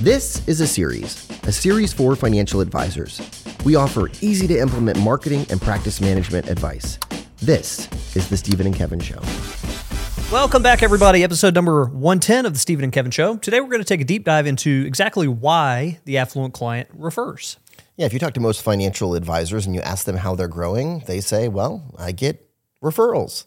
This is a series, a series for financial advisors. We offer easy to implement marketing and practice management advice. This is the Stephen and Kevin Show. Welcome back, everybody. Episode number 110 of the Stephen and Kevin Show. Today, we're going to take a deep dive into exactly why the affluent client refers. Yeah, if you talk to most financial advisors and you ask them how they're growing, they say, well, I get referrals.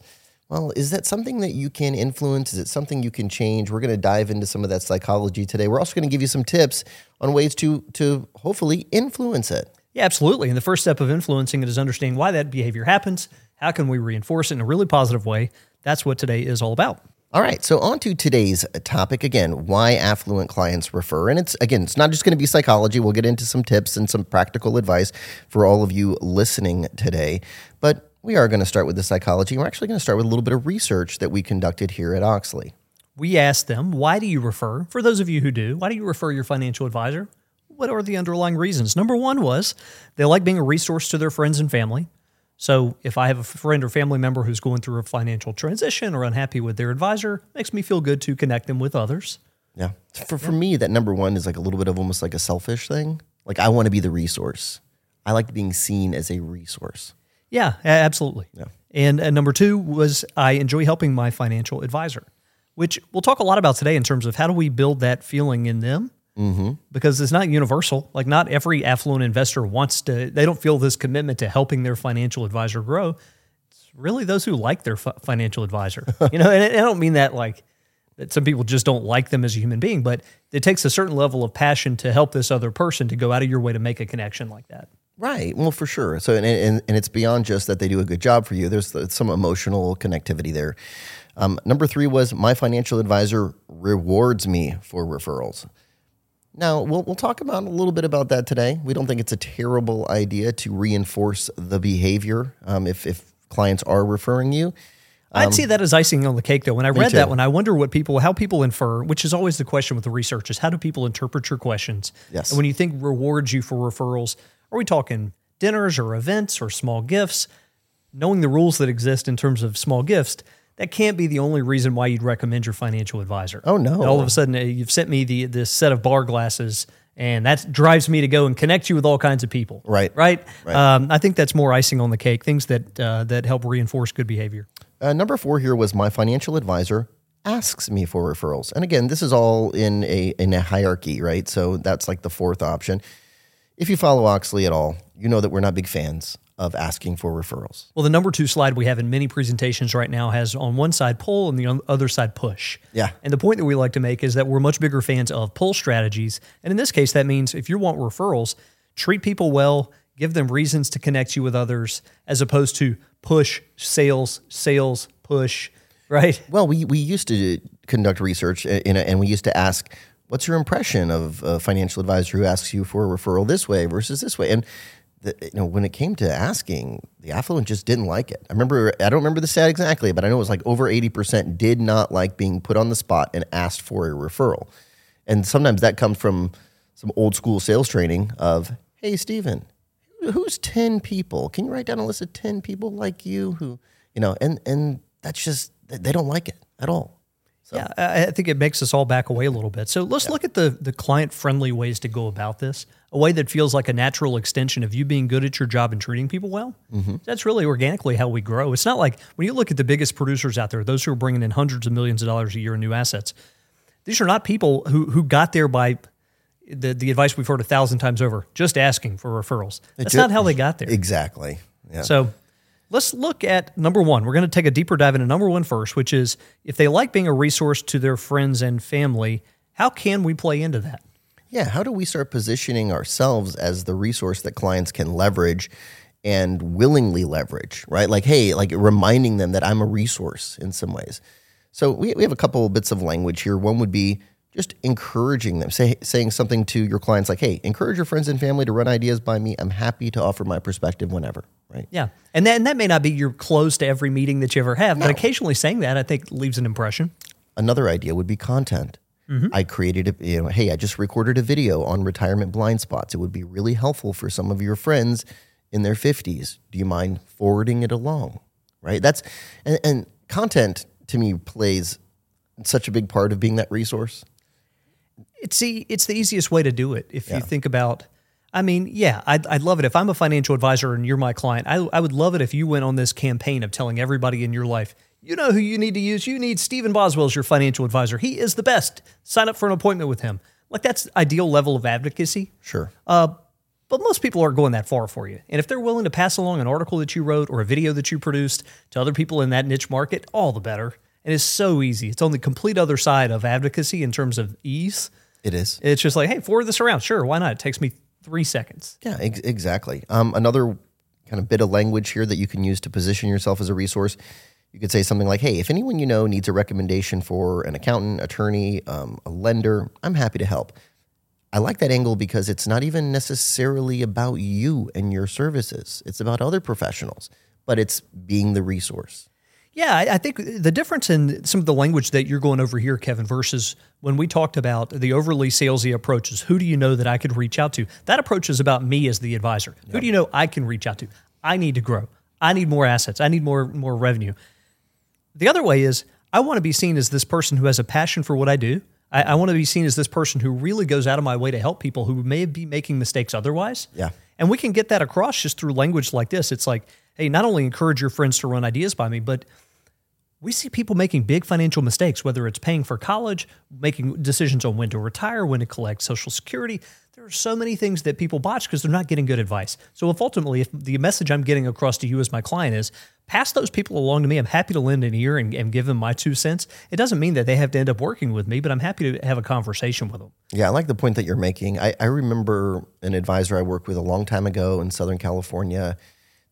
Well, is that something that you can influence? Is it something you can change? We're going to dive into some of that psychology today. We're also going to give you some tips on ways to to hopefully influence it. Yeah, absolutely. And the first step of influencing it is understanding why that behavior happens. How can we reinforce it in a really positive way? That's what today is all about. All right, so on to today's topic again, why affluent clients refer. And it's again, it's not just going to be psychology. We'll get into some tips and some practical advice for all of you listening today. But we are going to start with the psychology. We're actually going to start with a little bit of research that we conducted here at Oechsli. We asked them, why do you refer? For those of you who do, why do you refer your financial advisor? What are the underlying reasons? Number one was they like being a resource to their friends and family. So if I have a friend or family member who's going through a financial transition or unhappy with their advisor, makes me feel good to connect them with others. Yeah. For, for me, that number one is like a little bit of almost like a selfish thing. Like I want to be the resource. I like being seen as a resource. Yeah, absolutely. Yeah. And, and number two was I enjoy helping my financial advisor, which we'll talk a lot about today in terms of how do we build that feeling in them. Mm-hmm. Because it's not universal. Like, not every affluent investor wants to, they don't feel this commitment to helping their financial advisor grow. It's really those who like their f- financial advisor. you know, and I don't mean that like, that some people just don't like them as a human being, but it takes a certain level of passion to help this other person to go out of your way to make a connection like that. Right. Well, for sure. So, and, and, and it's beyond just that they do a good job for you. There's some emotional connectivity there. Um, number three was my financial advisor rewards me for referrals. Now, we'll, we'll talk about a little bit about that today. We don't think it's a terrible idea to reinforce the behavior um, if, if clients are referring you. Um, I'd see that as icing on the cake, though. When I read that one, I wonder what people, how people infer, which is always the question with the research, is how do people interpret your questions? Yes. And when you think rewards you for referrals, are we talking dinners or events or small gifts? Knowing the rules that exist in terms of small gifts, that can't be the only reason why you'd recommend your financial advisor. Oh no! All of a sudden, uh, you've sent me the this set of bar glasses, and that drives me to go and connect you with all kinds of people. Right. Right. Right. Um, I think that's more icing on the cake. Things that uh, that help reinforce good behavior. Uh, number four here was my financial advisor asks me for referrals, and again, this is all in a in a hierarchy, right? So that's like the fourth option. If you follow Oechsli at all, you know that we're not big fans of asking for referrals. Well, the number two slide we have in many presentations right now has on one side pull and the other side push. Yeah. And the point that we like to make is that we're much bigger fans of pull strategies. And in this case, that means if you want referrals, treat people well, give them reasons to connect you with others, as opposed to push, sales, sales, push, right? Well, we, we used to conduct research uh, in a, and we used to ask, what's your impression of a financial advisor who asks you for a referral this way versus this way? And the, you know, when it came to asking, the affluent just didn't like it. I remember, I don't remember the stat exactly, but I know it was like over 80% did not like being put on the spot and asked for a referral. And sometimes that comes from some old school sales training of, hey, Stephen, who's 10 people? Can you write down a list of 10 people like you who, you know, and, and that's just, they don't like it at all. So. Yeah, I think it makes us all back away a little bit. So let's yeah. look at the the client friendly ways to go about this. A way that feels like a natural extension of you being good at your job and treating people well. Mm-hmm. That's really organically how we grow. It's not like when you look at the biggest producers out there, those who are bringing in hundreds of millions of dollars a year in new assets. These are not people who who got there by the the advice we've heard a thousand times over, just asking for referrals. That's just, not how they got there. Exactly. Yeah. So Let's look at number one. We're going to take a deeper dive into number one first, which is if they like being a resource to their friends and family, how can we play into that? Yeah, how do we start positioning ourselves as the resource that clients can leverage and willingly leverage, right? Like, hey, like reminding them that I'm a resource in some ways. So we, we have a couple bits of language here. One would be just encouraging them, say, saying something to your clients like, hey, encourage your friends and family to run ideas by me. I'm happy to offer my perspective whenever, right? Yeah. And that, and that may not be your close to every meeting that you ever have, no. but occasionally saying that, I think, leaves an impression. Another idea would be content. Mm-hmm. I created a, you know, hey, I just recorded a video on retirement blind spots. It would be really helpful for some of your friends in their 50s. Do you mind forwarding it along? Right? That's, and, and content to me plays such a big part of being that resource It's the it's the easiest way to do it. If you think about, I mean, yeah, I'd, I'd love it if I'm a financial advisor and you're my client. I, I would love it if you went on this campaign of telling everybody in your life, you know who you need to use. You need Stephen Boswell as your financial advisor. He is the best. Sign up for an appointment with him. Like that's ideal level of advocacy. Sure. Uh, but most people aren't going that far for you. And if they're willing to pass along an article that you wrote or a video that you produced to other people in that niche market, all the better. And it's so easy. It's on the complete other side of advocacy in terms of ease. It is. It's just like, hey, forward this around. Sure, why not? It takes me three seconds. Yeah, ex- exactly. Um, another kind of bit of language here that you can use to position yourself as a resource. You could say something like, "Hey, if anyone you know needs a recommendation for an accountant, attorney, um, a lender, I'm happy to help." I like that angle because it's not even necessarily about you and your services. It's about other professionals, but it's being the resource. Yeah, I, I think the difference in some of the language that you're going over here, Kevin, versus when we talked about the overly salesy approaches, who do you know that I could reach out to? That approach is about me as the advisor. Who do you know I can reach out to? I need to grow. I need more assets. I need more more revenue. The other way is I want to be seen as this person who has a passion for what I do. I, I want to be seen as this person who really goes out of my way to help people who may be making mistakes otherwise. Yeah. And we can get that across just through language like this. It's like, hey, not only encourage your friends to run ideas by me, but we see people making big financial mistakes, whether it's paying for college, making decisions on when to retire, when to collect Social Security. There are so many things that people botch because they're not getting good advice. So, if ultimately, if the message I'm getting across to you as my client is pass those people along to me, I'm happy to lend an ear and, and give them my two cents. It doesn't mean that they have to end up working with me, but I'm happy to have a conversation with them. Yeah, I like the point that you're making. I, I remember an advisor I worked with a long time ago in Southern California.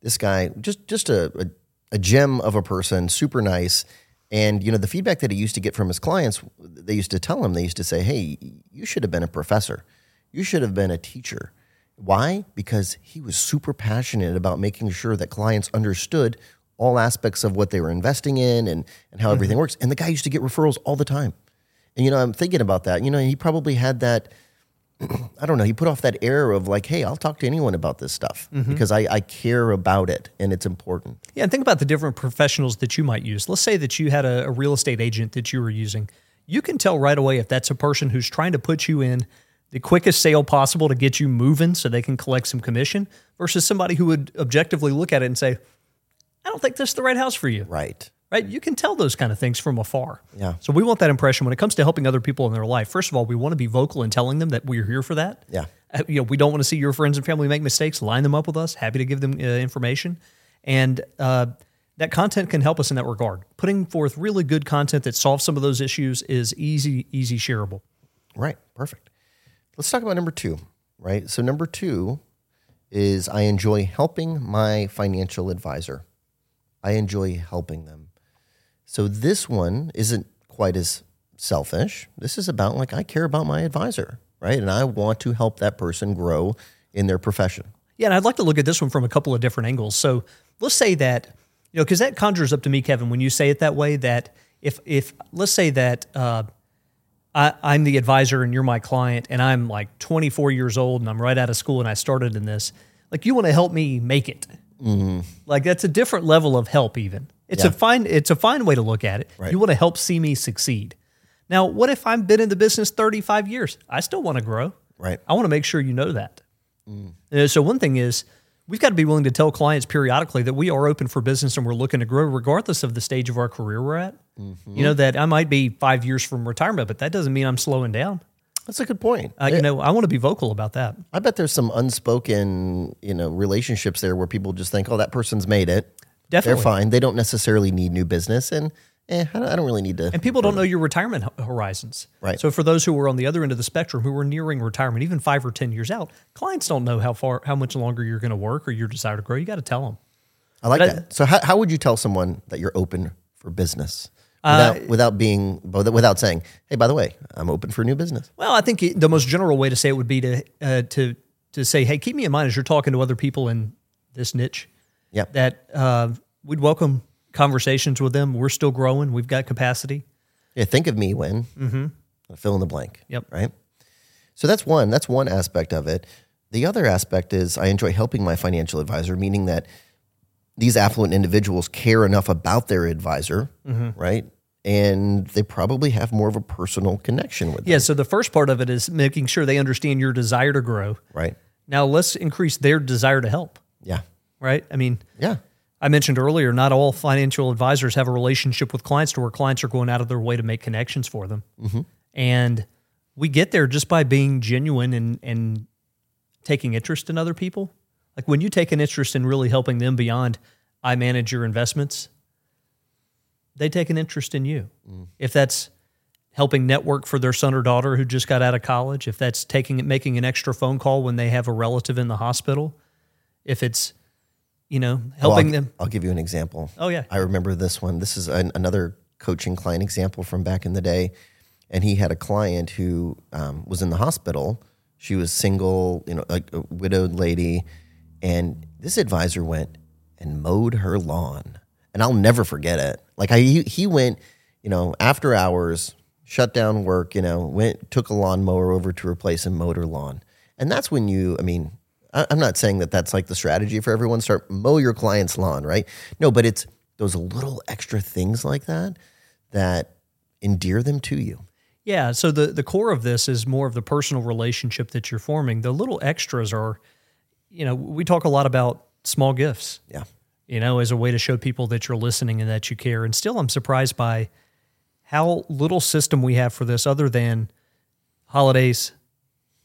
This guy, just just a, a, a gem of a person, super nice. And you know, the feedback that he used to get from his clients, they used to tell him, they used to say, "Hey, you should have been a professor. You should have been a teacher." Why? Because he was super passionate about making sure that clients understood all aspects of what they were investing in and, and how mm-hmm. everything works. And the guy used to get referrals all the time. And you know, I'm thinking about that. You know, he probably had that. I don't know. He put off that air of like, "Hey, I'll talk to anyone about this stuff mm-hmm. because I, I care about it and it's important." Yeah, and think about the different professionals that you might use. Let's say that you had a, a real estate agent that you were using. You can tell right away if that's a person who's trying to put you in the quickest sale possible to get you moving so they can collect some commission versus somebody who would objectively look at it and say, I don't think this is the right house for you. Right. Right? You can tell those kind of things from afar. Yeah. So we want that impression when it comes to helping other people in their life. First of all, we want to be vocal in telling them that we're here for that. Yeah. Uh, You know, we don't want to see your friends and family make mistakes. Line them up with us. Happy to give them uh, information, and uh, that content can help us in that regard. Putting forth really good content that solves some of those issues is easy, easy shareable. Right. Perfect. Let's talk about number two. Right. So number two is I enjoy helping my financial advisor. I enjoy helping them. So this one isn't quite as selfish. This is about like I care about my advisor, right? And I want to help that person grow in their profession. Yeah, and I'd like to look at this one from a couple of different angles. So let's say that, you know, because that conjures up to me, Kevin, when you say it that way, that if if let's say that uh, I, I'm the advisor and you're my client, and I'm like 24 years old and I'm right out of school and I started in this, like you want to help me make it. Like that's a different level of help. Even it's a fine it's a fine way to look at it. Right. You want to help see me succeed. Now, what if I've been in the business 35 years? I still want to grow. Right. I want to make sure you know that. Uh, so one thing is we've got to be willing to tell clients periodically that we are open for business and we're looking to grow regardless of the stage of our career we're at. You know that I might be five years from retirement, but that doesn't mean I'm slowing down. That's a good point. Uh, you know, I want to be vocal about that. I bet there's some unspoken, you know, relationships there where people just think, "Oh, that person's made it. Definitely. They're fine. They don't necessarily need new business, and eh, I don't, I don't really need to." And people don't know your retirement ho- horizons. Right. So for those who are on the other end of the spectrum, who are nearing retirement, even five or ten years out, clients don't know how far, how much longer you're going to work or your desire to grow. You got to tell them. I like But I- that. So, how, how would you tell someone that you're open for business Uh, without, without being without saying, "Hey, by the way, I'm open for new business." Well, I think the most general way to say it would be to uh, to to say, "Hey, keep me in mind as you're talking to other people in this niche." Yep. That uh, we'd welcome conversations with them. We're still growing. We've got capacity. Yeah, think of me when mm-hmm. fill in the blank. Yep. Right. So that's one. That's one aspect of it. The other aspect is I enjoy helping my financial advisor, meaning that these affluent individuals care enough about their advisor, right? and they probably have more of a personal connection with them, Yeah. So the first part of it is making sure they understand your desire to grow. right? Now let's increase their desire to help. Yeah, Right. I mean, yeah, I mentioned earlier, not all financial advisors have a relationship with clients to where clients are going out of their way to make connections for them. Mm-hmm. And we get there just by being genuine and, and taking interest in other people. Like when you take an interest in really helping them beyond, I manage your investments, they take an interest in you. Mm. If that's helping network for their son or daughter who just got out of college, if that's taking making an extra phone call when they have a relative in the hospital, if it's you know Well, helping I'll, them. I'll give you an example. Oh yeah, I remember this one. This is an, another coaching client example from back in the day. And he had a client who um, was in the hospital. She was single, you know, like a widowed lady. And this advisor went and mowed her lawn. And I'll never forget it. Like I, he, he went, you know, after hours, shut down work, you know, went, took a lawnmower over to replace a motor lawn. And that's when you, I mean, I'm not saying that that's like the strategy for everyone. Start mow your client's lawn, right? No, but it's those little extra things like that that endear them to you. yeah. So the the core of this is more of the personal relationship that you're forming. The little extras are, you know, we talk a lot about small gifts. Yeah. you know, as a way to show people that you're listening and that you care. And still, I'm surprised by how little system we have for this other than holidays,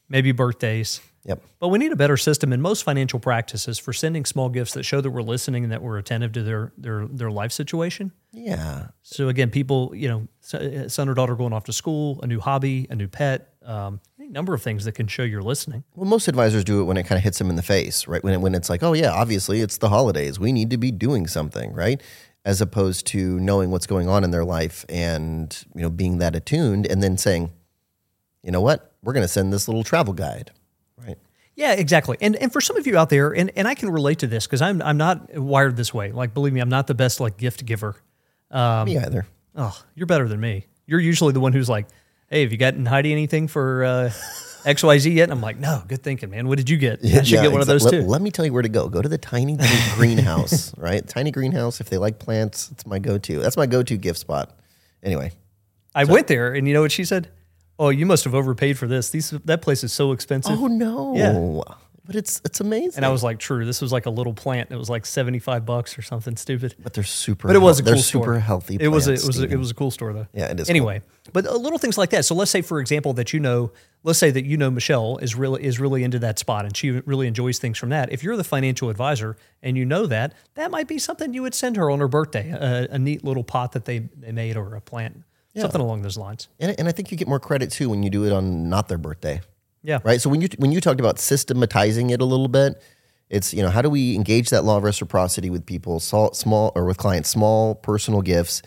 maybe birthdays. Yep. But we need a better system in most financial practices for sending small gifts that show that we're listening and that we're attentive to their their their life situation. Yeah. So again, people, you know, son son or daughter going off to school, a new hobby, a new pet, um, any number of things that can show you're listening. Well, most advisors do it when it kind of hits them in the face, right? When it, when it's like, oh yeah, obviously it's the holidays. We need to be doing something, right? As opposed to knowing what's going on in their life and you know being that attuned, and then saying, you know what, we're going to send this little travel guide? Yeah, exactly. And and for some of you out there, and, and I can relate to this because I'm I'm not wired this way. Like believe me, I'm not the best like gift giver. Um, Me either. Oh, you're better than me. You're usually the one who's like, "Hey, have you gotten Heidi anything for uh, X Y Z yet?" And I'm like, "No, good thinking, man. What did you get? I should Yeah, get one of those too." Let, let me tell you where to go. Go to the tiny greenhouse, right? Tiny greenhouse. If they like plants, it's my go-to. That's my go-to gift spot. Anyway, I went there, and you know what she said? Oh, you must have overpaid for this. These that place is so expensive. oh no, Yeah. but it's it's amazing. And I was like, "True, this was like a little plant. It was like seventy five bucks or something stupid." but they're super. But it was a health- they're cool super store. healthy. It was a, it was a, it was a cool store though. Yeah, it is Anyway, but uh, little things like that. So let's say, for example, that you know, let's say that you know Michelle is really is really into that spot and she really enjoys things from that. If you're the financial advisor and you know that, that might be something you would send her on her birthday, a, a neat little pot that they they made or a plant, something along those lines. and, and I think you get more credit too when you do it on not their birthday, Yeah, right? So when you when you talked about systematizing it a little bit, it's you know how do we engage that law of reciprocity with people, small, small or with clients, small personal gifts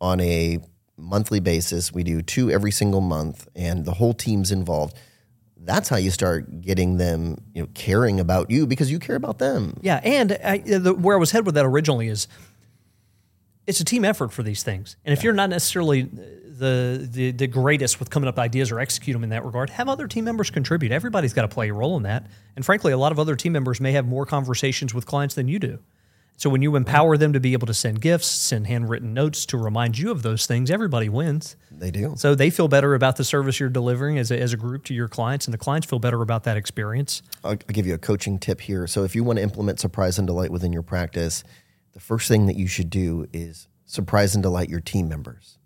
on a monthly basis. We do two every single month, and the whole team's involved. That's how you start getting them, you know, caring about you because you care about them. Yeah, and I, the, where I was headed with that originally is it's a team effort for these things. And if you're not necessarily uh, the, the the greatest with coming up with ideas or execute them in that regard, have other team members contribute. Everybody's got to play a role in that. And frankly, a lot of other team members may have more conversations with clients than you do. So when you empower them to be able to send gifts, send handwritten notes to remind you of those things, everybody wins. They do. So they feel better about the service you're delivering as a, as a group to your clients, and the clients feel better about that experience. I'll, I'll give you a coaching tip here. So, if you want to implement surprise and delight within your practice, the first thing that you should do is surprise and delight your team members,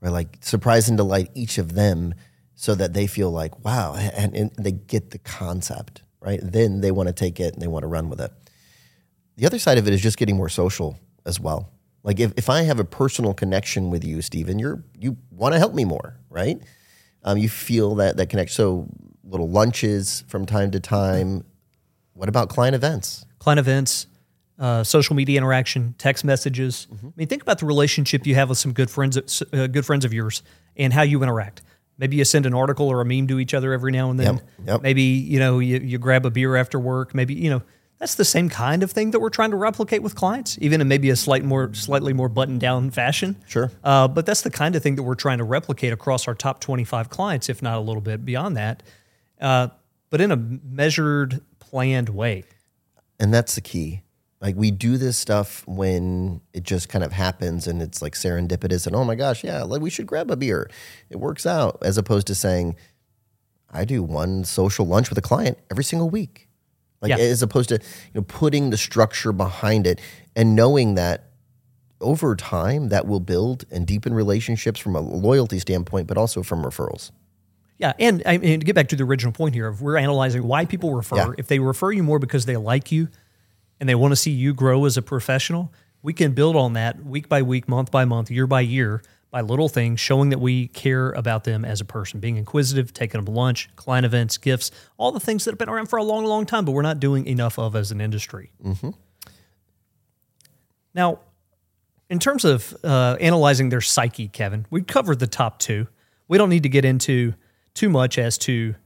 right? Like surprise and delight each of them, so that they feel like wow, and, and they get the concept, right? Then they want to take it and they want to run with it. The other side of it is just getting more social as well. Like if, if I have a personal connection with you, Stephen, you're you want to help me more, right? Um, you feel that that connection. So little lunches from time to time. What about client events? client events, uh, social media interaction, text messages. Mm-hmm. I mean, think about the relationship you have with some good friends, uh, good friends of yours, and how you interact. Maybe you send an article or a meme to each other every now and then. Yep, yep. Maybe you know you, you grab a beer after work. Maybe you know that's the same kind of thing that we're trying to replicate with clients, even in maybe a slight more, slightly more buttoned down fashion. Sure. Uh, but that's the kind of thing that we're trying to replicate across our top 25 clients, if not a little bit beyond that, uh, but in a measured, planned way. And that's the key. Like we do this stuff when it just kind of happens and it's like serendipitous and oh my gosh, yeah, like we should grab a beer. It works out as opposed to saying, I do one social lunch with a client every single week. Like Yeah. as opposed to you know putting the structure behind it and knowing that over time that will build and deepen relationships from a loyalty standpoint, but also from referrals. Yeah, and I mean, to get back to the original point here, if we're analyzing why people refer, Yeah. if they refer you more because they like you and they want to see you grow as a professional, we can build on that week by week, month by month, year by year, by little things, showing that we care about them as a person, being inquisitive, taking them to lunch, client events, gifts, all the things that have been around for a long, long time, but we're not doing enough of as an industry. Now, in terms of uh, analyzing their psyche, Kevin, we covered the top two. We don't need to get into too much as to,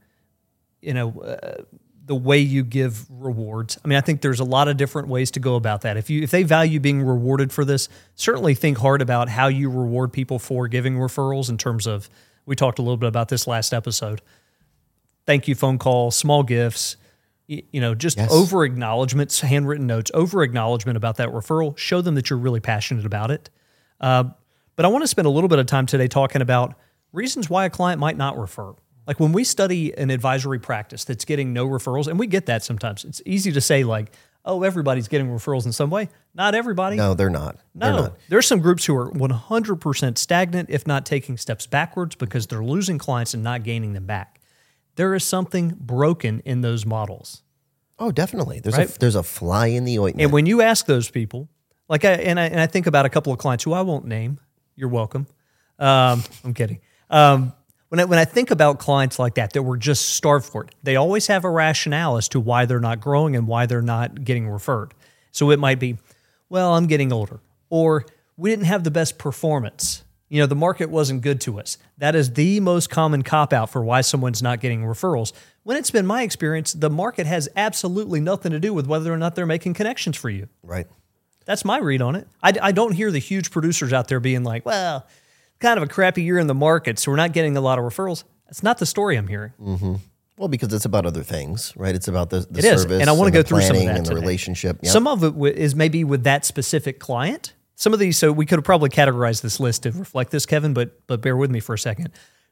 you know, uh, the way you give rewards. I mean, I think there's a lot of different ways to go about that. If you if they value being rewarded for this, certainly think hard about how you reward people for giving referrals. In terms of, we talked a little bit about this last episode. Thank you phone call, small gifts, you know, just Yes. over acknowledgments, handwritten notes, over acknowledgement about that referral. Show them that you're really passionate about it. Uh, but I want to spend a little bit of time today talking about reasons why a client might not refer. Like when we study an advisory practice that's getting no referrals, and we get that sometimes. It's easy to say like, "Oh, everybody's getting referrals in some way." Not everybody. No, they're not. They're No, not. there's some groups who are 100% stagnant, if not taking steps backwards, because they're losing clients and not gaining them back. There is something broken in those models. Oh, definitely. There's Right. a there's a fly in the ointment. And when you ask those people, like I and I and I think about a couple of clients who I won't name. You're welcome. Um, I'm kidding. Um, when I when I think about clients like that that were just starved for it, they always have a rationale as to why they're not growing and why they're not getting referred. So it might be, well, I'm getting older, or we didn't have the best performance. You know, the market wasn't good to us. That is the most common cop out for why someone's not getting referrals. When it's been my experience, the market has absolutely nothing to do with whether or not they're making connections for you. right. That's my read on it. I, I don't hear the huge producers out there being like, well, kind of a crappy year in the market, so we're not getting a lot of referrals. That's not the story I'm hearing. Well, because it's about other things, right? It's about the, the It is, service and I wanna go through some of that and the today. relationship. Yeah. Some of it is maybe with that specific client. Some of these, so we could have probably categorized this list to reflect this, Kevin, but but bear with me for a second.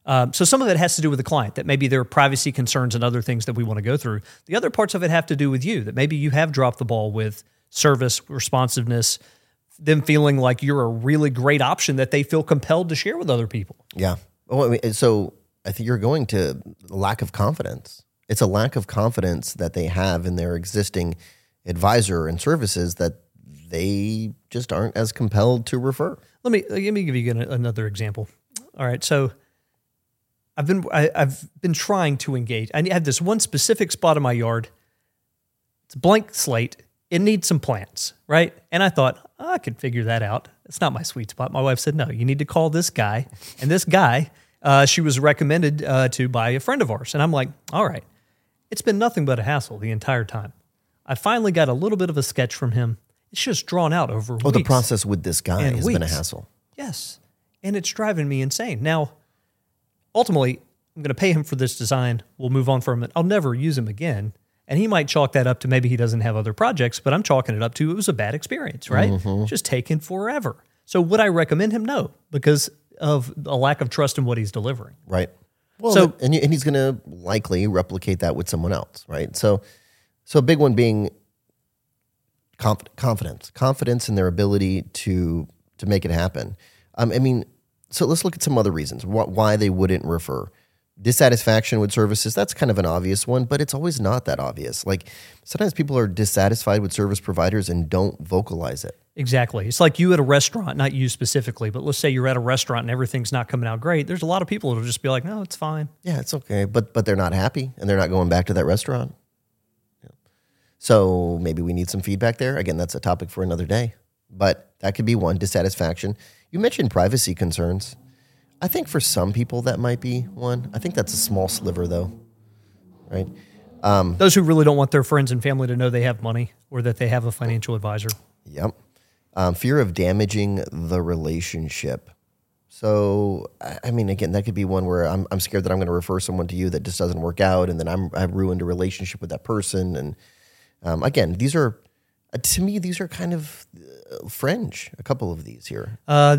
Um, so some of it has to do with the client, that maybe there are privacy concerns and other things that we want to go through. The other parts of it have to do with you, that maybe you have dropped the ball with service, responsiveness, them feeling like you're a really great option that they feel compelled to share with other people. Yeah. Well, I mean, so I think you're going to lack of confidence. It's a lack of confidence that they have in their existing advisor and services that they just aren't as compelled to refer. Let me let me give you another example. All right, so I've been I, I've been trying to engage. I have this one specific spot in my yard. It's a blank slate. It needs some plants, right? And I thought "Oh, I could figure that out. It's not my sweet spot. My wife said, "No, you need to call this guy." And this guy, uh, she was recommended uh, to by a friend of ours. And I'm like, "All right." It's been nothing but a hassle the entire time. I finally got a little bit of a sketch from him. It's just drawn out over Oh, the weeks. process with this guy And has been a weeks. hassle. Yes. And it's driving me insane. Now, ultimately, I'm going to pay him for this design. We'll move on from it. I'll never use him again. And he might chalk that up to maybe he doesn't have other projects, but I'm chalking it up to it was a bad experience, right? Just taking forever. So would I recommend him? No, because of a lack of trust in what he's delivering. Right. Well, So- and, and he's going to likely replicate that with someone else, right? So, so a big one being conf- confidence, confidence in their ability to to make it happen. Um, I mean, so let's look at some other reasons wh- why they wouldn't refer. Dissatisfaction with services, that's kind of an obvious one, but it's always not that obvious. Like sometimes people are dissatisfied with service providers and don't vocalize it. Exactly. It's like you at a restaurant, not you specifically, but let's say you're at a restaurant and everything's not coming out great. There's a lot of people that'll just be like, no, it's fine. Yeah, it's okay, but but they're not happy and they're not going back to that restaurant. Yeah. So maybe we need some feedback there. Again, that's a topic for another day. But that could be one dissatisfaction. You mentioned privacy concerns. I think for some people that might be one. I think that's a small sliver though. Right? Those who really don't want their friends and family to know they have money or that they have a financial advisor. Yep. Um, fear of damaging the relationship. So, I I mean, again, that could be one where I'm, I'm scared that I'm going to refer someone to you that just doesn't work out, and then I'm I've ruined a relationship with that person. And um, again, these are Uh, to me, these are kind of uh, fringe. A couple of these here. Uh,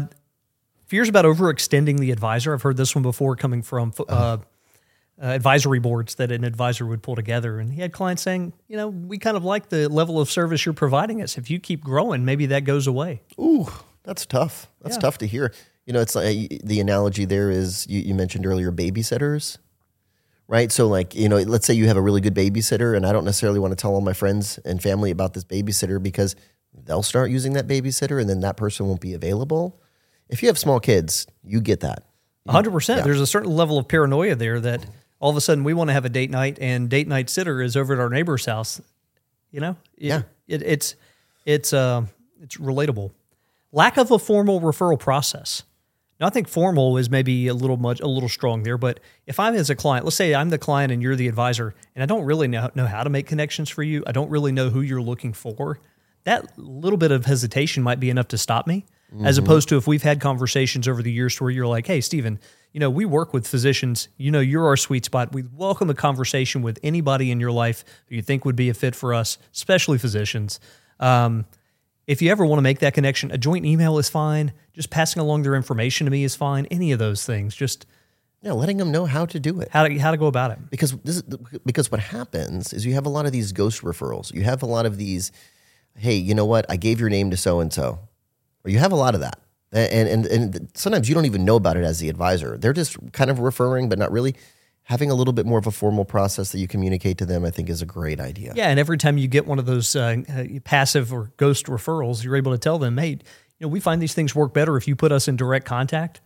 fears about overextending the advisor. I've heard this one before coming from uh, uh, advisory boards that an advisor would pull together. And he had clients saying, you know, we kind of like the level of service you're providing us. If you keep growing, maybe that goes away. Ooh, that's tough. That's Yeah. tough to hear. You know, it's like the analogy there is you, you mentioned earlier babysitters, right? So, like, you know, let's say you have a really good babysitter, and I don't necessarily want to tell all my friends and family about this babysitter because they'll start using that babysitter and then that person won't be available. If you have small kids, you get that. A hundred percent. There's a certain level of paranoia there that all of a sudden we want to have a date night and date night sitter is over at our neighbor's house. You know, It- Yeah. it, it's it's uh, it's relatable. Lack of a formal referral process. Now, I think formal is maybe a little much a little strong there, but if I'm as a client, let's say I'm the client and you're the advisor, and I don't really know, know how to make connections for you, I don't really know who you're looking for. That little bit of hesitation might be enough to stop me, as opposed to if we've had conversations over the years to where you're like, "Hey, Stephen, you know, we work with physicians. You know, you're our sweet spot. We welcome a conversation with anybody in your life who you think would be a fit for us, especially physicians." Um, if you ever want to make that connection, a joint email is fine. Just passing along their information to me is fine. Any of those things, just Yeah, letting them know how to do it. how to how to go about it. because this is because what happens is you have a lot of these ghost referrals. You have a lot of these, hey, you know what? I gave your name to so and so, or you have a lot of that, and and and sometimes you don't even know about it as the advisor. They're just kind of referring, but not really. Having a little bit more of a formal process that you communicate to them, I think, is a great idea. Yeah, and every time you get one of those uh, uh, passive or ghost referrals, you're able to tell them, "Hey, you know, we find these things work better if you put us in direct contact.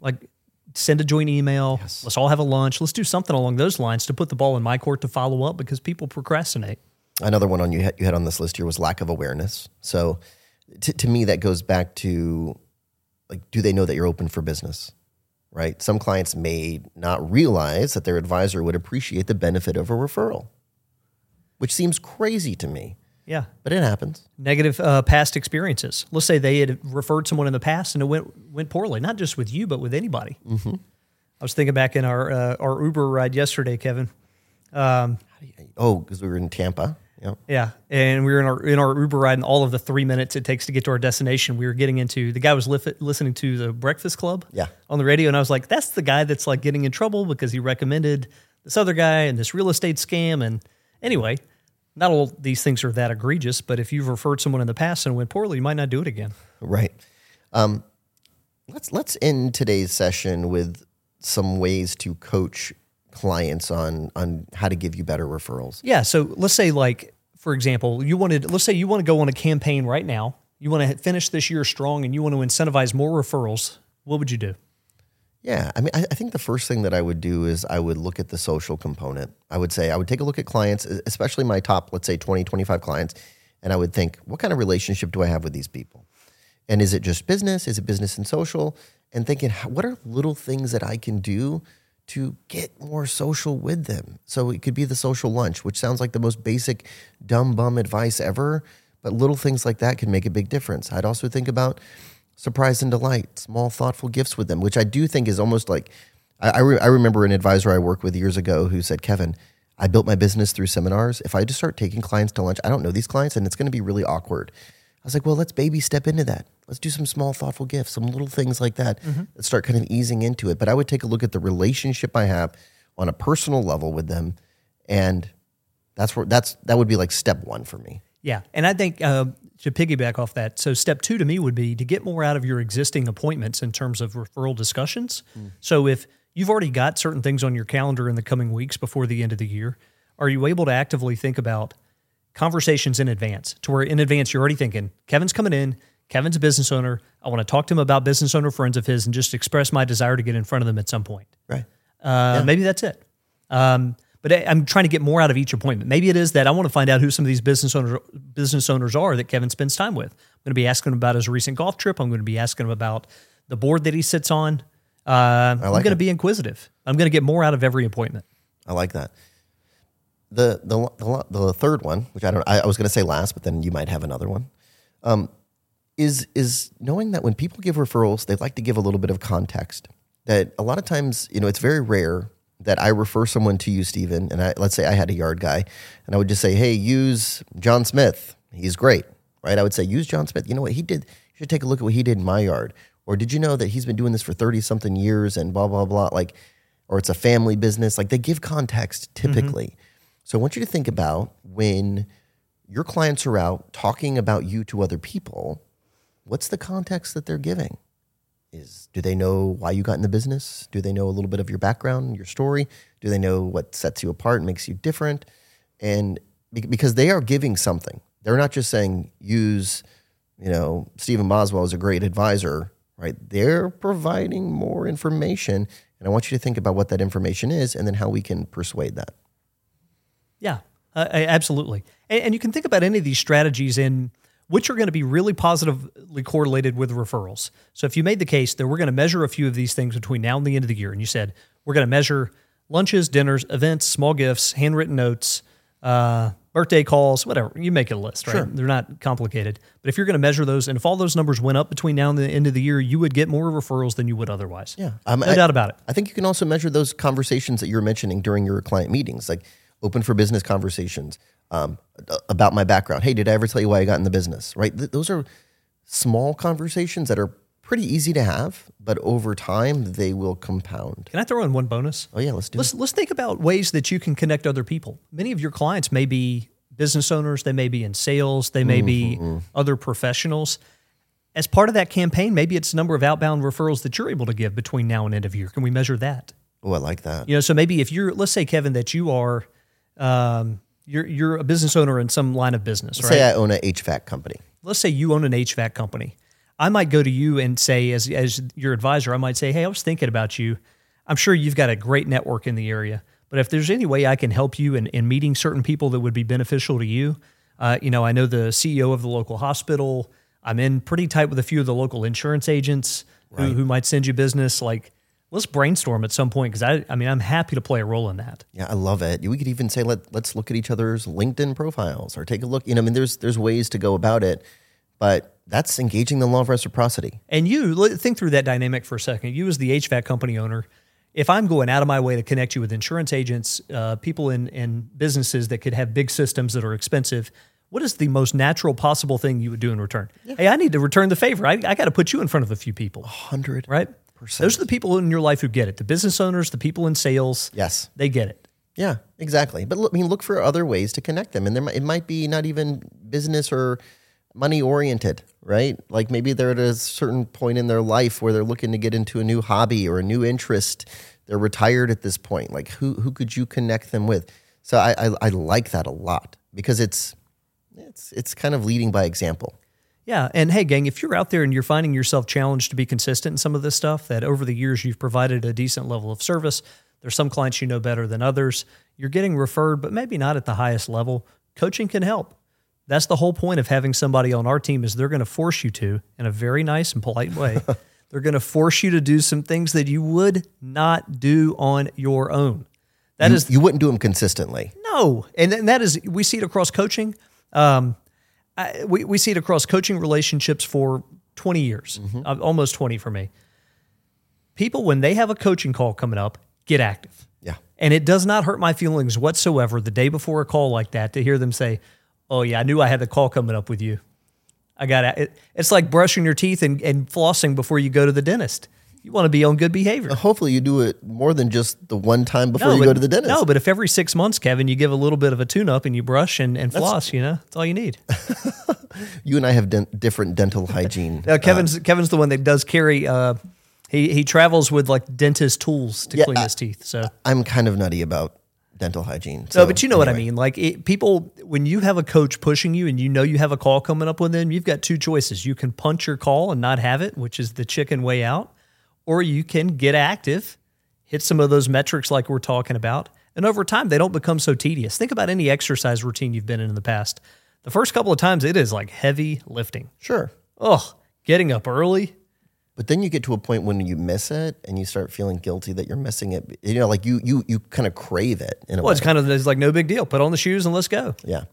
Like, send a joint email. Let's all have a lunch. Let's do something along those lines to put the ball in my court to follow up because people procrastinate. Another one on you had, you had on this list here was lack of awareness. So, to, to me, that goes back to like, do they know that you're open for business? Right. Some clients may not realize that their advisor would appreciate the benefit of a referral, which seems crazy to me, Yeah, but it happens. negative uh, past experiences. Let's say they had referred someone in the past and it went went poorly, not just with you, but with anybody. I was thinking back in our uh, our Uber ride yesterday, Kevin. Oh, because we were in Tampa. Yeah. Yeah, and we were in our in our Uber ride, and all of the three minutes it takes to get to our destination, we were getting into. The guy was lif- listening to the Breakfast Club, Yeah. on the radio, and I was like, "That's the guy that's like getting in trouble because he recommended this other guy and this real estate scam." And anyway, not all these things are that egregious, but if you've referred someone in the past and went poorly, you might not do it again. Right. Um, let's let's end today's session with some ways to coach clients on on how to give you better referrals. Yeah. So let's say, like, for example, you wanted, let's say you want to go on a campaign right now. You want to finish this year strong and you want to incentivize more referrals. What would you do? Yeah, I mean, I, I think the first thing that I would do is I would look at the social component. I would say I would take a look at clients, especially my top, let's say 20, 25 clients, and I would think, what kind of relationship do I have with these people? And is it just business? Is it business and social? And thinking, what are little things that I can do to get more social with them? So it could be the social lunch, which sounds like the most basic, dumb bum advice ever, but little things like that can make a big difference. I'd also think about surprise and delight, small thoughtful gifts with them, which I do think is almost like I, I, re- I remember an advisor I worked with years ago who said, Kevin, I built my business through seminars. If I just start taking clients to lunch, I don't know these clients and it's going to be really awkward. I was like, well, let's baby step into that. Let's do some small thoughtful gifts, some little things like that that start kind of easing into it. But I would take a look at the relationship I have on a personal level with them. And that's where that's that would be like step one for me. Yeah, and I think uh, to piggyback off that, so step two to me would be to get more out of your existing appointments in terms of referral discussions. So if you've already got certain things on your calendar in the coming weeks before the end of the year, are you able to actively think about conversations in advance to where in advance you're already thinking, Kevin's coming in, Kevin's a business owner. I want to talk to him about business owner friends of his and just express my desire to get in front of them at some point. Right. Uh, Maybe that's it. Um, but I'm trying to get more out of each appointment. Maybe it is that I want to find out who some of these business owners business owners are that Kevin spends time with. I'm going to be asking him about his recent golf trip. I'm going to be asking him about the board that he sits on. Uh, I'm like going to be inquisitive. I'm going to get more out of every appointment. I like that. The the the, the third one, which I don't, I, I was going to say last, but then you might have another one, um, is is knowing that when people give referrals, they like to give a little bit of context. That a lot of times, you know, it's very rare that I refer someone to you, Stephen, and I, let's say I had a yard guy, and I would just say, "Hey, use John Smith. He's great, right? I would say use John Smith. You know what he did? You should take a look at what he did in my yard. Or did you know that he's been doing this for 30 something years and blah, blah, blah? Like, or it's a family business. Like they give context typically. So I want you to think about when your clients are out talking about you to other people, what's the context that they're giving? Is do they know why you got in the business? Do they know a little bit of your background, your story? Do they know what sets you apart and makes you different? And because they are giving something. They're not just saying use, you know, Stephen Boswell is a great advisor, right? They're providing more information. And I want you to think about what that information is and then how we can persuade that. Yeah, uh, absolutely. And, and you can think about any of these strategies in which are going to be really positively correlated with referrals. So if you made the case that we're going to measure a few of these things between now and the end of the year, and you said we're going to measure lunches, dinners, events, small gifts, handwritten notes, uh, birthday calls, whatever, you make a list, right? Sure. They're not complicated. But if you're going to measure those, and if all those numbers went up between now and the end of the year, you would get more referrals than you would otherwise. Yeah, um, no I- doubt about it. I think you can also measure those conversations that you're mentioning during your client meetings, like open for business conversations um, about my background. Hey, did I ever tell you why I got in the business? Right? Th- those are small conversations that are pretty easy to have, but over time they will compound. Can I throw in one bonus? Oh yeah, let's do. Let's let's think about ways that you can connect other people. Many of your clients may be business owners, they may be in sales, they may be other professionals. As part of that campaign, maybe it's the number of outbound referrals that you're able to give between now and end of year. Can we measure that? Oh, I like that. You know, so maybe if you're, let's say, Kevin, that you are, um, you're you're a business owner in some line of business, right? Say I own a HVAC company. let's say you own an HVAC company. I might go to you and say, as as your advisor, I might say, hey, I was thinking about you. I'm sure you've got a great network in the area, but if there's any way I can help you in, in meeting certain people that would be beneficial to you, uh, you know, I know the CEO of the local hospital. I'm in pretty tight with a few of the local insurance agents who, who might send you business. Like, let's brainstorm at some point because I, I mean, I'm happy to play a role in that. Yeah, I love it. We could even say let let's look at each other's LinkedIn profiles or take a look. You know, I mean, there's there's ways to go about it, but that's engaging the law of reciprocity. And you think through that dynamic for a second. You, as the HVAC company owner, if I'm going out of my way to connect you with insurance agents, uh, people in, in businesses that could have big systems that are expensive, what is the most natural possible thing you would do in return? Hey, I need to return the favor. I, I got to put you in front of a few people, Hundred right? Those are the people in your life who get it. The business owners, the people in sales, Yes. they get it. Yeah, exactly. But look, I mean, look for other ways to connect them, and there might, it might be not even business or money oriented, right? Like maybe they're at a certain point in their life where they're looking to get into a new hobby or a new interest. They're retired at this point. Like who who could you connect them with? So I I, I like that a lot because it's it's it's kind of leading by example. Yeah. And hey, gang, if you're out there and you're finding yourself challenged to be consistent in some of this stuff, that over the years you've provided a decent level of service, there's some clients you know better than others, you're getting referred, but maybe not at the highest level, coaching can help. That's the whole point of having somebody on our team is they're going to force you to, in a very nice and polite way, they're going to force you to do some things that you would not do on your own. That You, is you wouldn't do them consistently. no, and, and that is we see it across coaching. Um, I, we we see it across coaching relationships for twenty years, uh, almost twenty for me. People when they have a coaching call coming up, get active, Yeah. and it does not hurt my feelings whatsoever the day before a call like that to hear them say, "Oh yeah, I knew I had the call coming up with you." I got it. It's like brushing your teeth and, and flossing before you go to the dentist. You want to be on good behavior. Hopefully, you do it more than just the one time before you but, go to the dentist. No, but if every six months, Kevin, you give a little bit of a tune up and you brush and, and floss, you know, that's all you need. you and I have dent- different dental hygiene. Uh, Kevin's Kevin's the one that does carry. Uh, he he travels with like dentist tools to Yeah, clean I- his teeth. So I'm kind of nutty about dental hygiene. no, but you know what I mean. Like it, people, when you have a coach pushing you and you know you have a call coming up with them, you've got two choices. You can punch your call and not have it, which is the chicken way out, or you can get active, hit some of those metrics like we're talking about, and over time they don't become so tedious. Think about any exercise routine you've been in in the past. The first couple of times it is like heavy lifting. Sure. Oh, getting up early. But then you get to a point when you miss it and you start feeling guilty that you're missing it. You know, like you you you kind of crave it in a Well, way. it's kind of it's like no big deal. Put on the shoes and let's go. Yeah.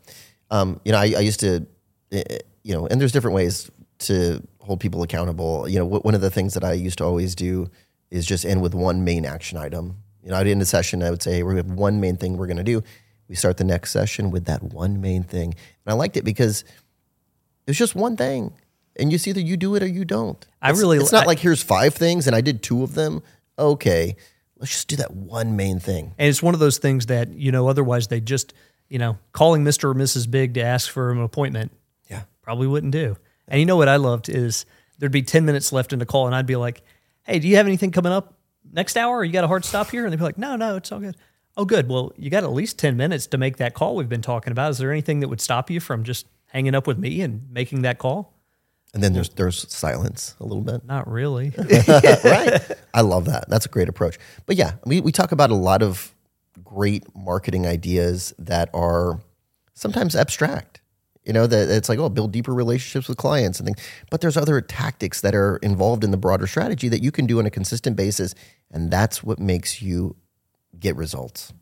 Um, you know, I, I used to, eh, eh, you know, and there's different ways to hold people accountable. You know, one of the things that I used to always do is just end with one main action item. You know, I'd end a session, I would say, hey, we have one main thing we're going to do. We start the next session with that one main thing. And I liked it because There's just one thing, and you see either you do it or you don't. I It's- really- It's not I- like here's five things and I did two of them. Okay, let's just do that one main thing. And it's one of those things that, you know, otherwise they just, you know, calling Mr. or Mrs. Big to ask for an appointment Yeah. probably wouldn't do. And you know what I loved is there'd be 10 minutes left in the call and I'd be like, hey, do you have anything coming up next hour? You got a hard stop here? And they'd be like, no, no, it's all good. Oh, good. Well, you got at least 10 minutes to make that call we've been talking about. Is there anything that would stop you from just hanging up with me and making that call? And then there's there's silence a little bit. Not really. right. I love that. That's a great approach. But yeah, we, we talk about a lot of great marketing ideas that are sometimes abstract. You know, that it's like, oh, build deeper relationships with clients and things. But there's other tactics that are involved in the broader strategy that you can do on a consistent basis. And that's what makes you get results.